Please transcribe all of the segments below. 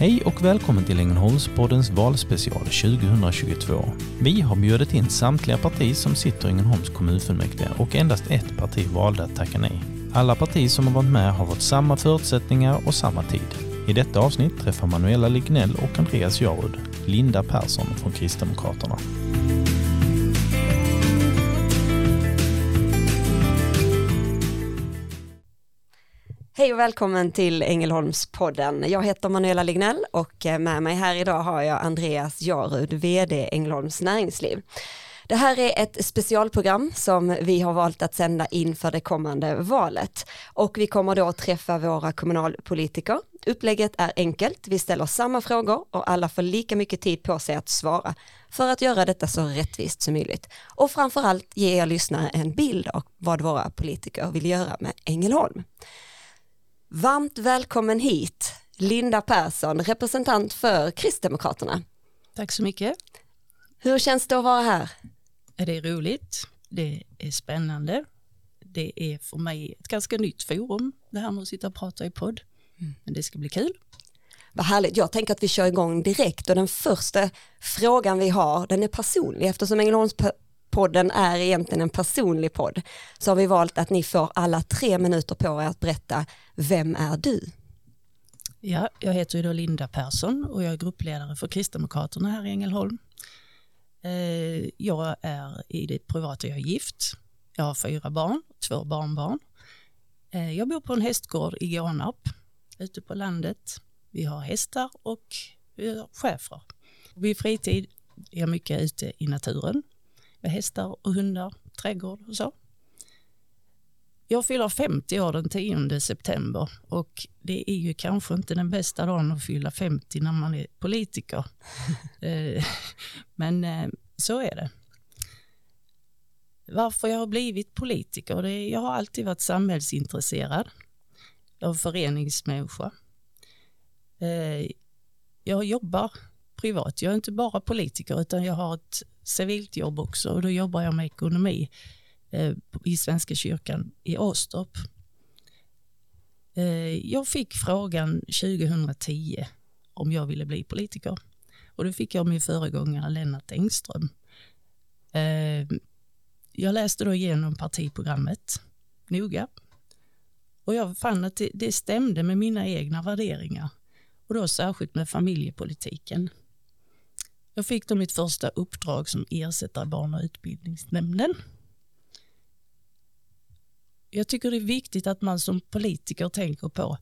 Hej och välkommen till Ängelholmspoddens valspecial 2022. Vi har bjudit in samtliga partier som sitter i Ängelholms kommunfullmäktige och endast ett parti valde att tacka nej. Alla partier som har varit med har fått samma förutsättningar och samma tid. I detta avsnitt träffar Manuela Lignell och Andreas Jarud Linda Persson från Kristdemokraterna. Och välkommen till Ängelholmspodden. Jag heter Manuela Lignell och eh, med mig här idag har jag Andreas Jarud, VD Ängelholms Näringsliv. Det här är ett specialprogram som vi har valt att sända inför det kommande valet och vi kommer då träffa våra kommunalpolitiker. Upplägget är enkelt, vi ställer samma frågor och alla får lika mycket tid på sig att svara för att göra detta så rättvist som möjligt och framförallt ge er lyssnare en bild av vad våra politiker vill göra med Ängelholm. Varmt välkommen hit, Linda Persson, representant för Kristdemokraterna. Tack så mycket. Hur känns det att vara här? Det är roligt, det är spännande, det är för mig ett ganska nytt forum, det här med att sitta och prata i podd. Mm. Men det ska bli kul. Vad härligt, jag tänker att vi kör igång direkt och den första frågan vi har, den är personlig eftersom Ängelholms podden är egentligen en personlig podd så har vi valt att ni får alla tre minuter på er att berätta vem är du? Ja, jag heter ju då Linda Persson och jag är gruppledare för Kristdemokraterna här i Ängelholm. Eh, jag är i det privata, jag är gift. Jag har fyra barn, två barnbarn. Eh, jag bor på en hästgård i Gånarp ute på landet. Vi har hästar och vi har schäfrar. Vid fritid är jag mycket ute i naturen med hästar och hundar, trädgård och så. Jag fyller 50 år den 10 september och det är ju kanske inte den bästa dagen att fylla 50 när man är politiker. Eh, men eh, så är det. Varför jag har blivit politiker? Det, jag har alltid varit samhällsintresserad. Jag är föreningsmänniska. Eh, jag jobbar privat. Jag är inte bara politiker utan jag har ett civilt jobb också och då jobbar jag med ekonomi eh, i Svenska kyrkan i Åstorp. Eh, jag fick frågan 2010 om jag ville bli politiker och då fick jag min föregångare Lennart Engström. Eh, jag läste då igenom partiprogrammet noga och jag fann att det, det stämde med mina egna värderingar och då särskilt med familjepolitiken. Jag fick då mitt första uppdrag som ersättare i barn och utbildningsnämnden. Jag tycker det är viktigt att man som politiker tänker på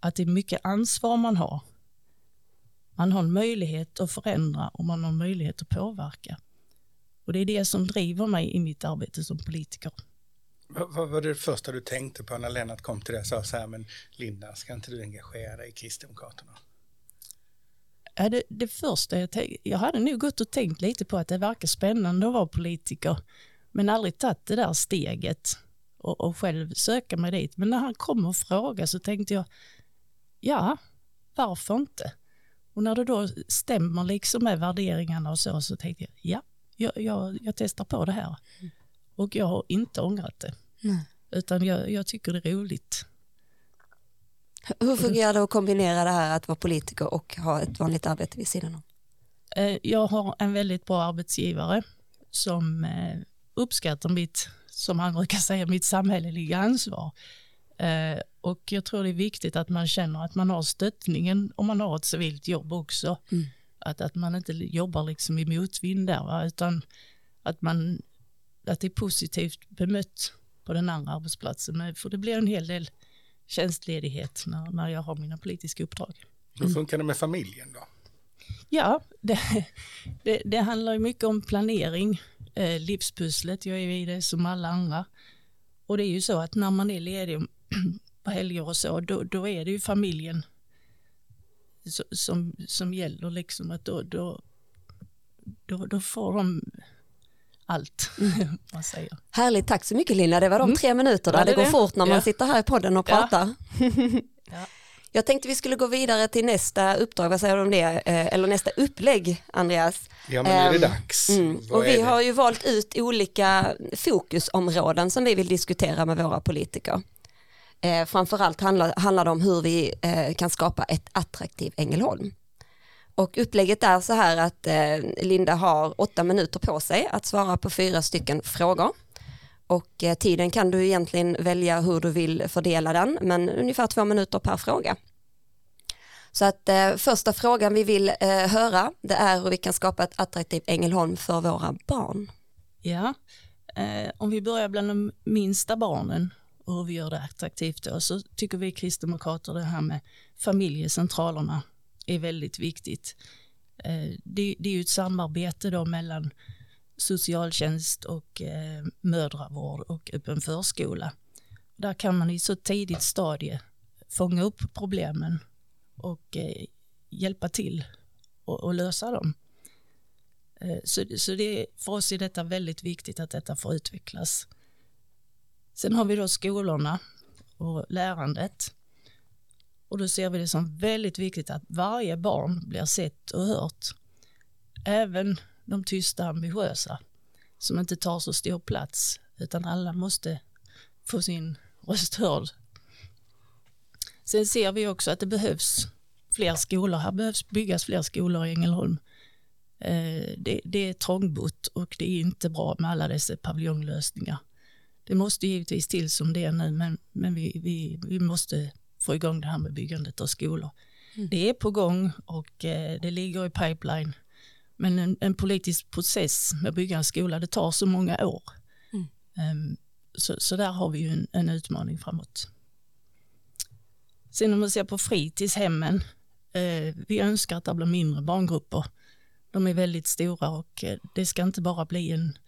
att det är mycket ansvar man har. Man har en möjlighet att förändra och man har en möjlighet att påverka. Och det är det som driver mig i mitt arbete som politiker. Vad var det första du tänkte på när Lennart kom till dig och sa så här, men Linda, ska inte du engagera dig i Kristdemokraterna? Det, det första jag tänkte, jag hade nog gått och tänkt lite på att det verkar spännande att vara politiker, men aldrig tagit det där steget och, och själv söka mig dit. Men när han kom och frågade så tänkte jag, ja, varför inte? Och när det då stämmer liksom med värderingarna och så, så tänkte jag, ja, jag, jag, jag testar på det här. Och jag har inte ångrat det. Mm. Utan jag, jag tycker det är roligt. Hur fungerar det att kombinera det här att vara politiker och ha ett vanligt arbete vid sidan om? Eh, jag har en väldigt bra arbetsgivare som eh, uppskattar mitt, som han brukar säga, mitt samhälleliga ansvar. Eh, och jag tror det är viktigt att man känner att man har stöttningen om man har ett civilt jobb också. Mm. Att, att man inte jobbar liksom i motvind där, va? utan att, man, att det är positivt bemött på den andra arbetsplatsen. För det blir en hel del tjänstledighet när, när jag har mina politiska uppdrag. Hur funkar det med familjen då? Ja, det, det, det handlar mycket om planering, eh, livspusslet, jag är i det som alla andra. Och det är ju så att när man är ledig på helger och så, då, då är det ju familjen som, som gäller liksom att då, då, då, då får de allt. man säger. Härligt, tack så mycket Linda. Det var de mm. tre minuterna. det, det går det. fort när man ja. sitter här i podden och pratar. Ja. Jag tänkte vi skulle gå vidare till nästa uppdrag, vad säger du om det, eh, eller nästa upplägg Andreas? Ja men nu är det ehm, dags. Mm. Och vi har ju valt ut olika fokusområden som vi vill diskutera med våra politiker. Eh, framförallt handlar, handlar det om hur vi eh, kan skapa ett attraktivt Ängelholm. Och upplägget är så här att eh, Linda har åtta minuter på sig att svara på fyra stycken frågor. Och eh, tiden kan du egentligen välja hur du vill fördela den, men ungefär två minuter per fråga. Så att eh, första frågan vi vill eh, höra det är hur vi kan skapa ett attraktivt Ängelholm för våra barn. Ja, eh, om vi börjar bland de minsta barnen och hur vi gör det attraktivt då, så tycker vi kristdemokrater det här med familjecentralerna är väldigt viktigt. Eh, det, det, är ju ett samarbete då mellan socialtjänst och eh, mödravård och öppen förskola. Där kan man i så tidigt stadie fånga upp problemen och eh, hjälpa till och, och lösa dem. Eh, så, så det, för oss är detta väldigt viktigt att detta får utvecklas. Sen har vi då skolorna och lärandet. Och då ser vi det som väldigt viktigt att varje barn blir sett och hört. Även de tysta ambitiösa som inte tar så stor plats utan alla måste få sin röst hörd. Sen ser vi också att det behövs fler skolor. Här behövs byggas fler skolor i Ängelholm. Eh, det, det är trångbott och det är inte bra med alla dessa paviljonglösningar. Det måste givetvis till som det är nu men, men vi, vi, vi måste få igång det här med byggandet av skolor. Mm. Det är på gång och eh, det ligger i pipeline. Men en, en, politisk process med att bygga en skola, det tar så många år. Mm. Um, så, så, där har vi ju en, en, utmaning framåt. Sen om man ser på fritidshemmen, eh, vi önskar att det blir mindre barngrupper. De är väldigt stora och eh, det ska inte bara bli en,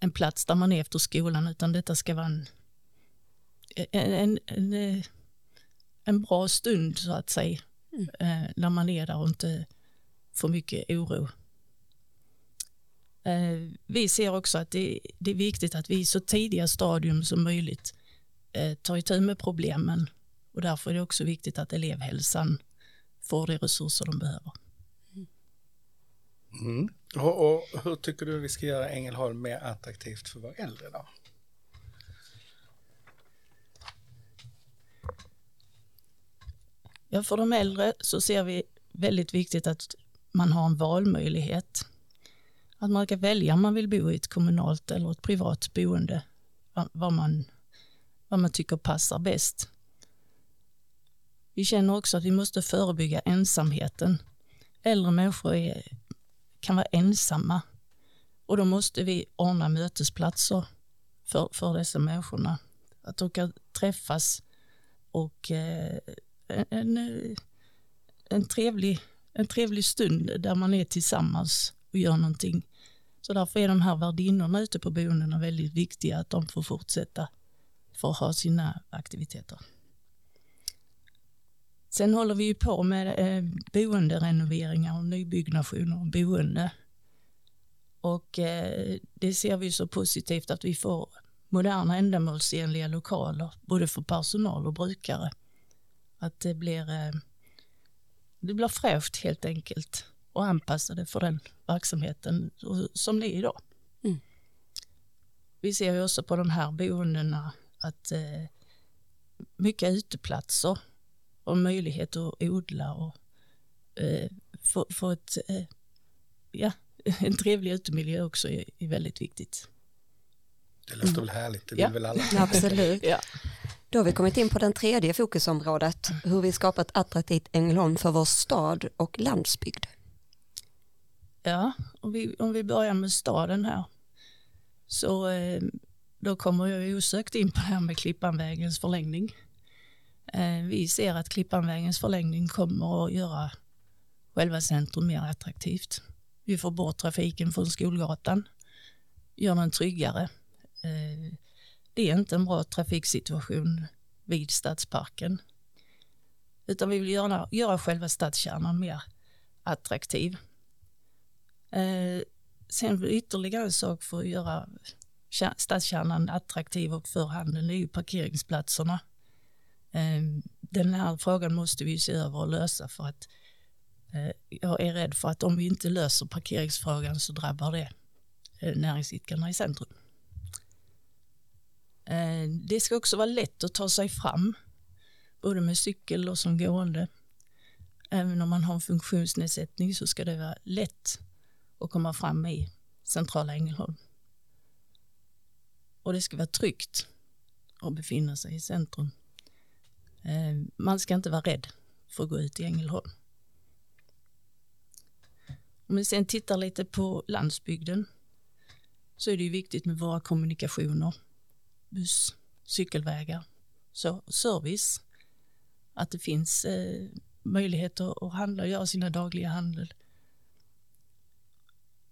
en plats där man är efter skolan utan detta ska vara en, en, en, en bra stund så att säga. Mm. Eh, när man är där och inte får mycket oro. Eh, vi ser också att det, det, är viktigt att vi i så tidiga stadium som möjligt eh, tar itu med problemen och därför är det också viktigt att elevhälsan får de resurser de behöver. Mm. Och, och, hur tycker du vi ska göra Ängelholm mer attraktivt för våra äldre då? Ja, för de äldre så ser vi väldigt viktigt att man har en valmöjlighet. Att man kan välja om man vill bo i ett kommunalt eller ett privat boende. Vad man, vad man tycker passar bäst. Vi känner också att vi måste förebygga ensamheten. Äldre människor är, kan vara ensamma och då måste vi ordna mötesplatser för, för dessa människorna. Att de kan träffas och eh, en, en, trevlig, en trevlig stund där man är tillsammans och gör någonting. Så därför är de här värdinnorna ute på boendena väldigt viktiga, att de får fortsätta för att ha sina aktiviteter. Sen håller vi ju på med eh, boenderenoveringar och nybyggnationer och boende. Och eh, det ser vi så positivt att vi får moderna ändamålsenliga lokaler både för personal och brukare. Att det blir, eh, det blir fräscht helt enkelt och anpassade för den verksamheten som det är idag. Mm. Vi ser ju också på de här boendena att eh, mycket uteplatser och möjlighet att odla och eh, få, få ett, eh, ja, en trevlig utemiljö också är, är väldigt viktigt. Det låter mm. väl härligt, det vill ja. väl alla. Absolut. ja. Då har vi kommit in på den tredje fokusområdet, hur vi skapar ett attraktivt Ängelholm för vår stad och landsbygd. Ja, om vi, om vi börjar med staden här, så eh, då kommer jag osökt in på det här med Klippanvägens förlängning. Eh, vi ser att Klippanvägens förlängning kommer att göra själva centrum mer attraktivt. Vi får bort trafiken från Skolgatan, gör den tryggare. Eh, det är inte en bra trafiksituation vid stadsparken. Utan vi vill göra, göra själva stadskärnan mer attraktiv. Eh, sen ytterligare en sak för att göra stadskärnan attraktiv och för handeln är ju parkeringsplatserna. Eh, den här frågan måste vi se över och lösa för att eh, jag är rädd för att om vi inte löser parkeringsfrågan så drabbar det eh, näringsidkarna i centrum. Eh, det ska också vara lätt att ta sig fram, både med cykel och som gående. Även om man har en funktionsnedsättning så ska det vara lätt att komma fram i centrala Ängelholm. Och det ska vara tryggt att befinna sig i centrum. Eh, man ska inte vara rädd för att gå ut i Ängelholm. Om vi sen tittar lite på landsbygden så är det ju viktigt med våra kommunikationer, buss, cykelvägar, så, service, att det finns eh, möjligheter att handla och göra sina dagliga handel.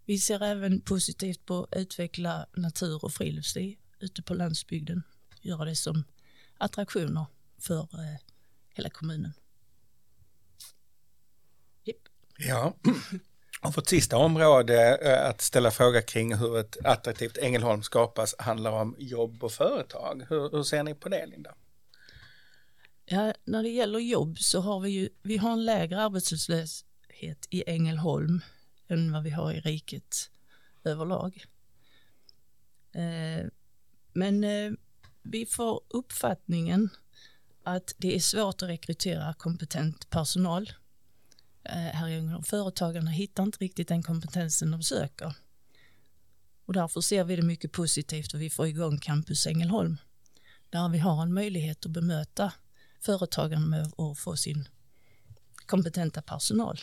Vi ser även positivt på att utveckla natur och friluftsliv ute på landsbygden, göra det som attraktioner för eh, hela kommunen. Yep. Ja, och vårt sista område eh, att ställa fråga kring hur ett attraktivt Ängelholm skapas handlar om jobb och företag. Hur, hur ser ni på det Linda? Ja, när det gäller jobb så har vi ju, vi har en lägre arbetslöshet i Ängelholm än vad vi har i riket överlag. Eh, men eh, vi får uppfattningen att det är svårt att rekrytera kompetent personal Eh, här i Ungern. Företagarna hittar inte riktigt den kompetensen de söker. Och därför ser vi det mycket positivt och vi får igång Campus Ängelholm där vi har en möjlighet att bemöta företagarna med att få sin kompetenta personal.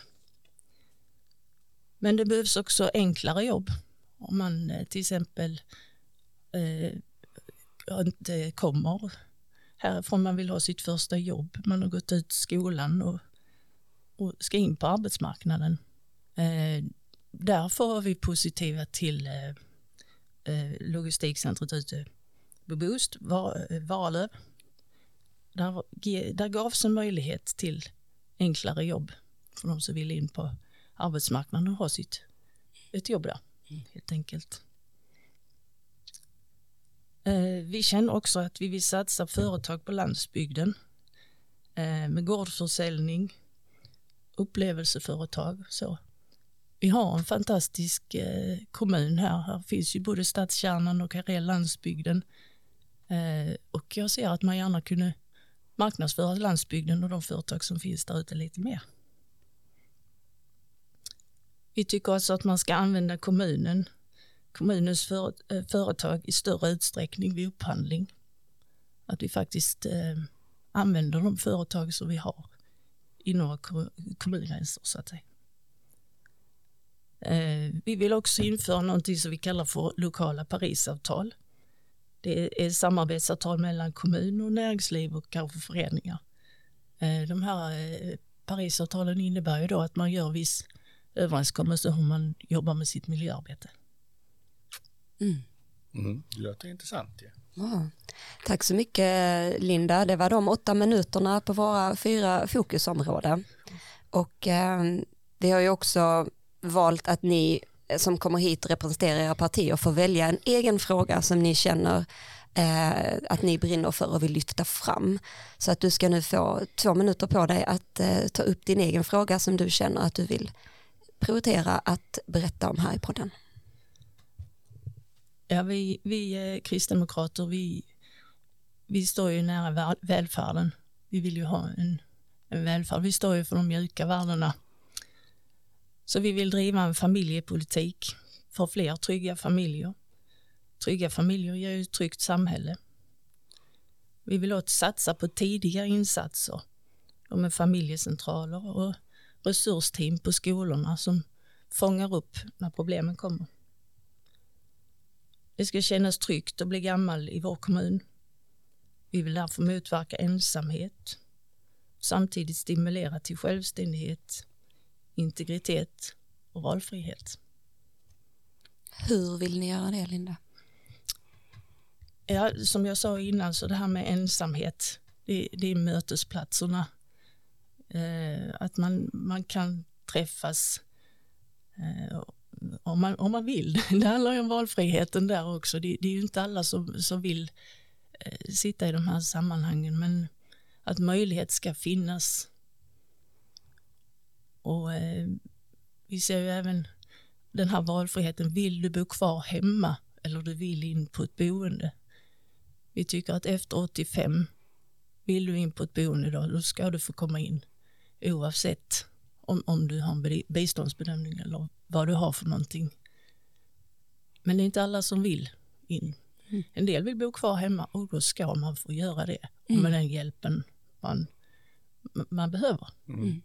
Men det behövs också enklare jobb. Om man eh, till exempel eh, inte kommer härifrån, man vill ha sitt första jobb, man har gått ut skolan och ska in på arbetsmarknaden. Eh, därför är vi positiva till eh, eh logistikcentret ute på Boost, Valöv, där, där gavs en möjlighet till enklare jobb för de som vill in på arbetsmarknaden och ha sitt, ett jobb där, helt enkelt. Eh, vi känner också att vi vill satsa företag på landsbygden eh, med gårdsförsäljning, upplevelseföretag. Så. Vi har en fantastisk eh, kommun här. Här finns ju både stadskärnan och här är landsbygden. Eh, och jag ser att man gärna kunde marknadsföra landsbygden och de företag som finns där ute lite mer. Vi tycker alltså att man ska använda kommunen, kommunens för, eh, företag i större utsträckning vid upphandling. Att vi faktiskt eh, använder de företag som vi har inom våra kommungränser så att säga. Äh, vi vill också införa någonting som vi kallar för lokala Parisavtal det är samarbetsavtal mellan kommun och näringsliv och kanske föreningar. Eh, de här eh, Parisavtalen innebär ju då att man gör viss överenskommelse hur man jobbar med sitt miljöarbete. Mm. Mm, det låter intressant. Ja. Tack så mycket Linda. Det var de åtta minuterna på våra fyra fokusområden. Och eh, vi har ju också valt att ni som kommer hit och representerar era partier får välja en egen fråga som ni känner eh, att ni brinner för och vill lyfta fram. Så att du ska nu få två minuter på dig att eh, ta upp din egen fråga som du känner att du vill prioritera att berätta om här i podden. Ja, vi, vi eh, kristdemokrater, vi, vi står ju nära välfärden. Vi vill ju ha en, en välfärd. Vi står ju för de mjuka värdena så vi vill driva en familjepolitik för fler trygga familjer. Trygga familjer ger ju ett tryggt samhälle. Vi vill också satsa på tidiga insatser med familjecentraler och resursteam på skolorna som fångar upp när problemen kommer. Det ska kännas tryggt att bli gammal i vår kommun. Vi vill därför motverka ensamhet samtidigt stimulera till självständighet integritet och valfrihet. Hur vill ni göra det, Linda? Ja, som jag sa innan, så det här med ensamhet, det, det är mötesplatserna. Eh, att man, man kan träffas eh, om, man, om man vill. Det handlar ju om valfriheten där också. Det, det är ju inte alla som, som vill eh, sitta i de här sammanhangen, men att möjlighet ska finnas och eh, vi ser ju även den här valfriheten. Vill du bo kvar hemma eller du vill in på ett boende? Vi tycker att efter 85 vill du in på ett boende då, då ska du få komma in oavsett om, om du har en biståndsbedömning eller vad du har för någonting. Men det är inte alla som vill in. Mm. En del vill bo kvar hemma och då ska man få göra det mm. med den hjälpen man, man behöver. Mm. mm.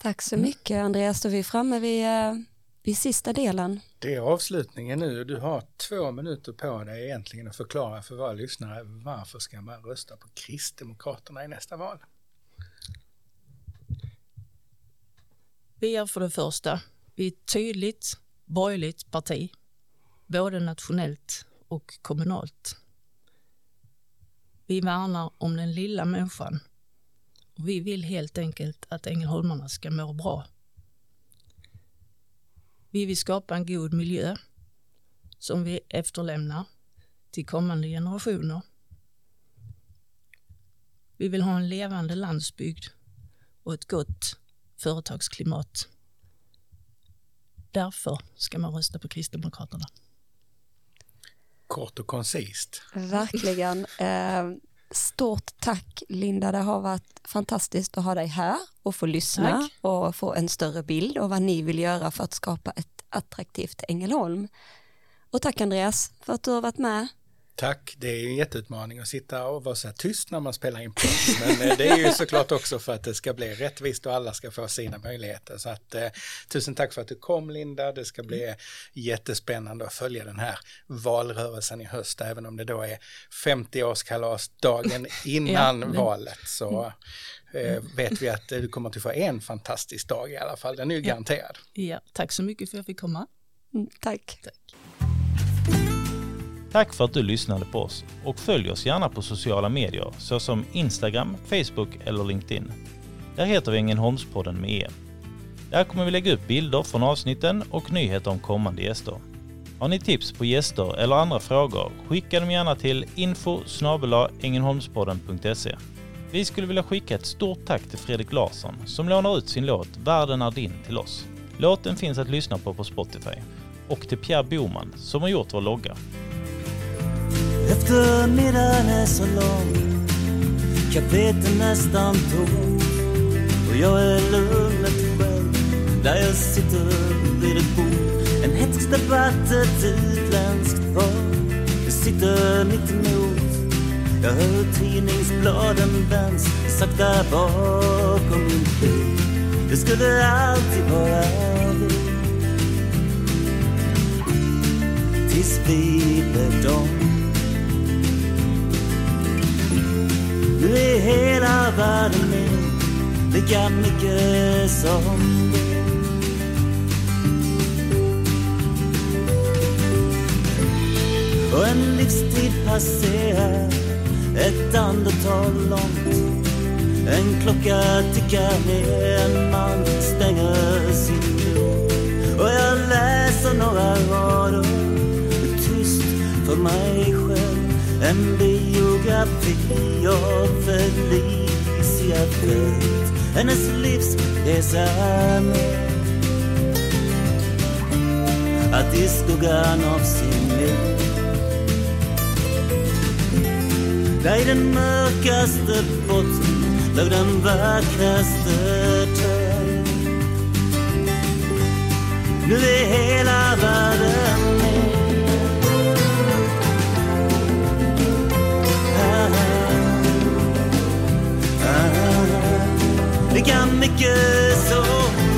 Tack så mycket Andreas, då är vi framme vid, eh, vid sista delen. Det är avslutningen nu. Du har två minuter på dig egentligen att förklara för våra lyssnare varför ska man rösta på Kristdemokraterna i nästa val? Vi är för det första, vi är ett tydligt borgerligt parti, både nationellt och kommunalt. Vi värnar om den lilla människan och vi vill helt enkelt att Ängelholmarna ska må bra. Vi vill skapa en god miljö som vi efterlämnar till kommande generationer. Vi vill ha en levande landsbygd och ett gott företagsklimat. Därför ska man rösta på Kristdemokraterna. Kort och koncist. Verkligen. Eh, stort tack Linda, det har varit fantastiskt att ha dig här och få lyssna tack. och få en större bild av vad ni vill göra för att skapa ett attraktivt Ängelholm. Och tack Andreas för att du har varit med. Tack, det är en jätteutmaning att sitta och vara så här tyst när man spelar in podd. Men eh, det är ju såklart också för att det ska bli rättvist och alla ska få sina möjligheter. Så att eh, tusen tack för att du kom Linda. Det ska bli jättespännande att följa den här valrörelsen i höst, även om det då är 50-årskalasdagen innan ja, valet. Så eh, vet vi att du kommer att få en fantastisk dag i alla fall. Den är ju garanterad. Ja, tack så mycket för att jag fick komma. Mm, tack. tack. Tack för att du lyssnade på oss och följ oss gärna på sociala medier såsom Instagram, Facebook eller LinkedIn. Där heter vi Ängelholmspodden med E. Där kommer vi lägga upp bilder från avsnitten och nyheter om kommande gäster. Har ni tips på gäster eller andra frågor, skicka dem gärna till info Vi skulle vilja skicka ett stort tack till Fredrik Larsson som lånar ut sin låt Världen är din till oss. Låten finns att lyssna på på Spotify. Och till Pierre Boman som har gjort vår logga. Eftermiddagen är så lång. Kaféet är nästan tomt Och jag är lugnet själv. Där jag sitter vid ett bord. En hätsk debatt, ett utländskt par Jag sitter mitt emot. Jag hör tidningsbladen vänds sakta bakom min bil. Det skulle alltid vara vi Tills vi blev dom. Hela världen med. Lika mycket som du. Och en livstid passerar. Ett andetag långt. En klocka tickar ner, en man stänger sin dörr. Och jag läser några rader. Tyst för mig själv. En biografi av ett liv Fält Hennes är med Att i skuggan av sin liv. Där i den mörkaste botten låg den vackraste törn Nu är hela världen med lika mycket så.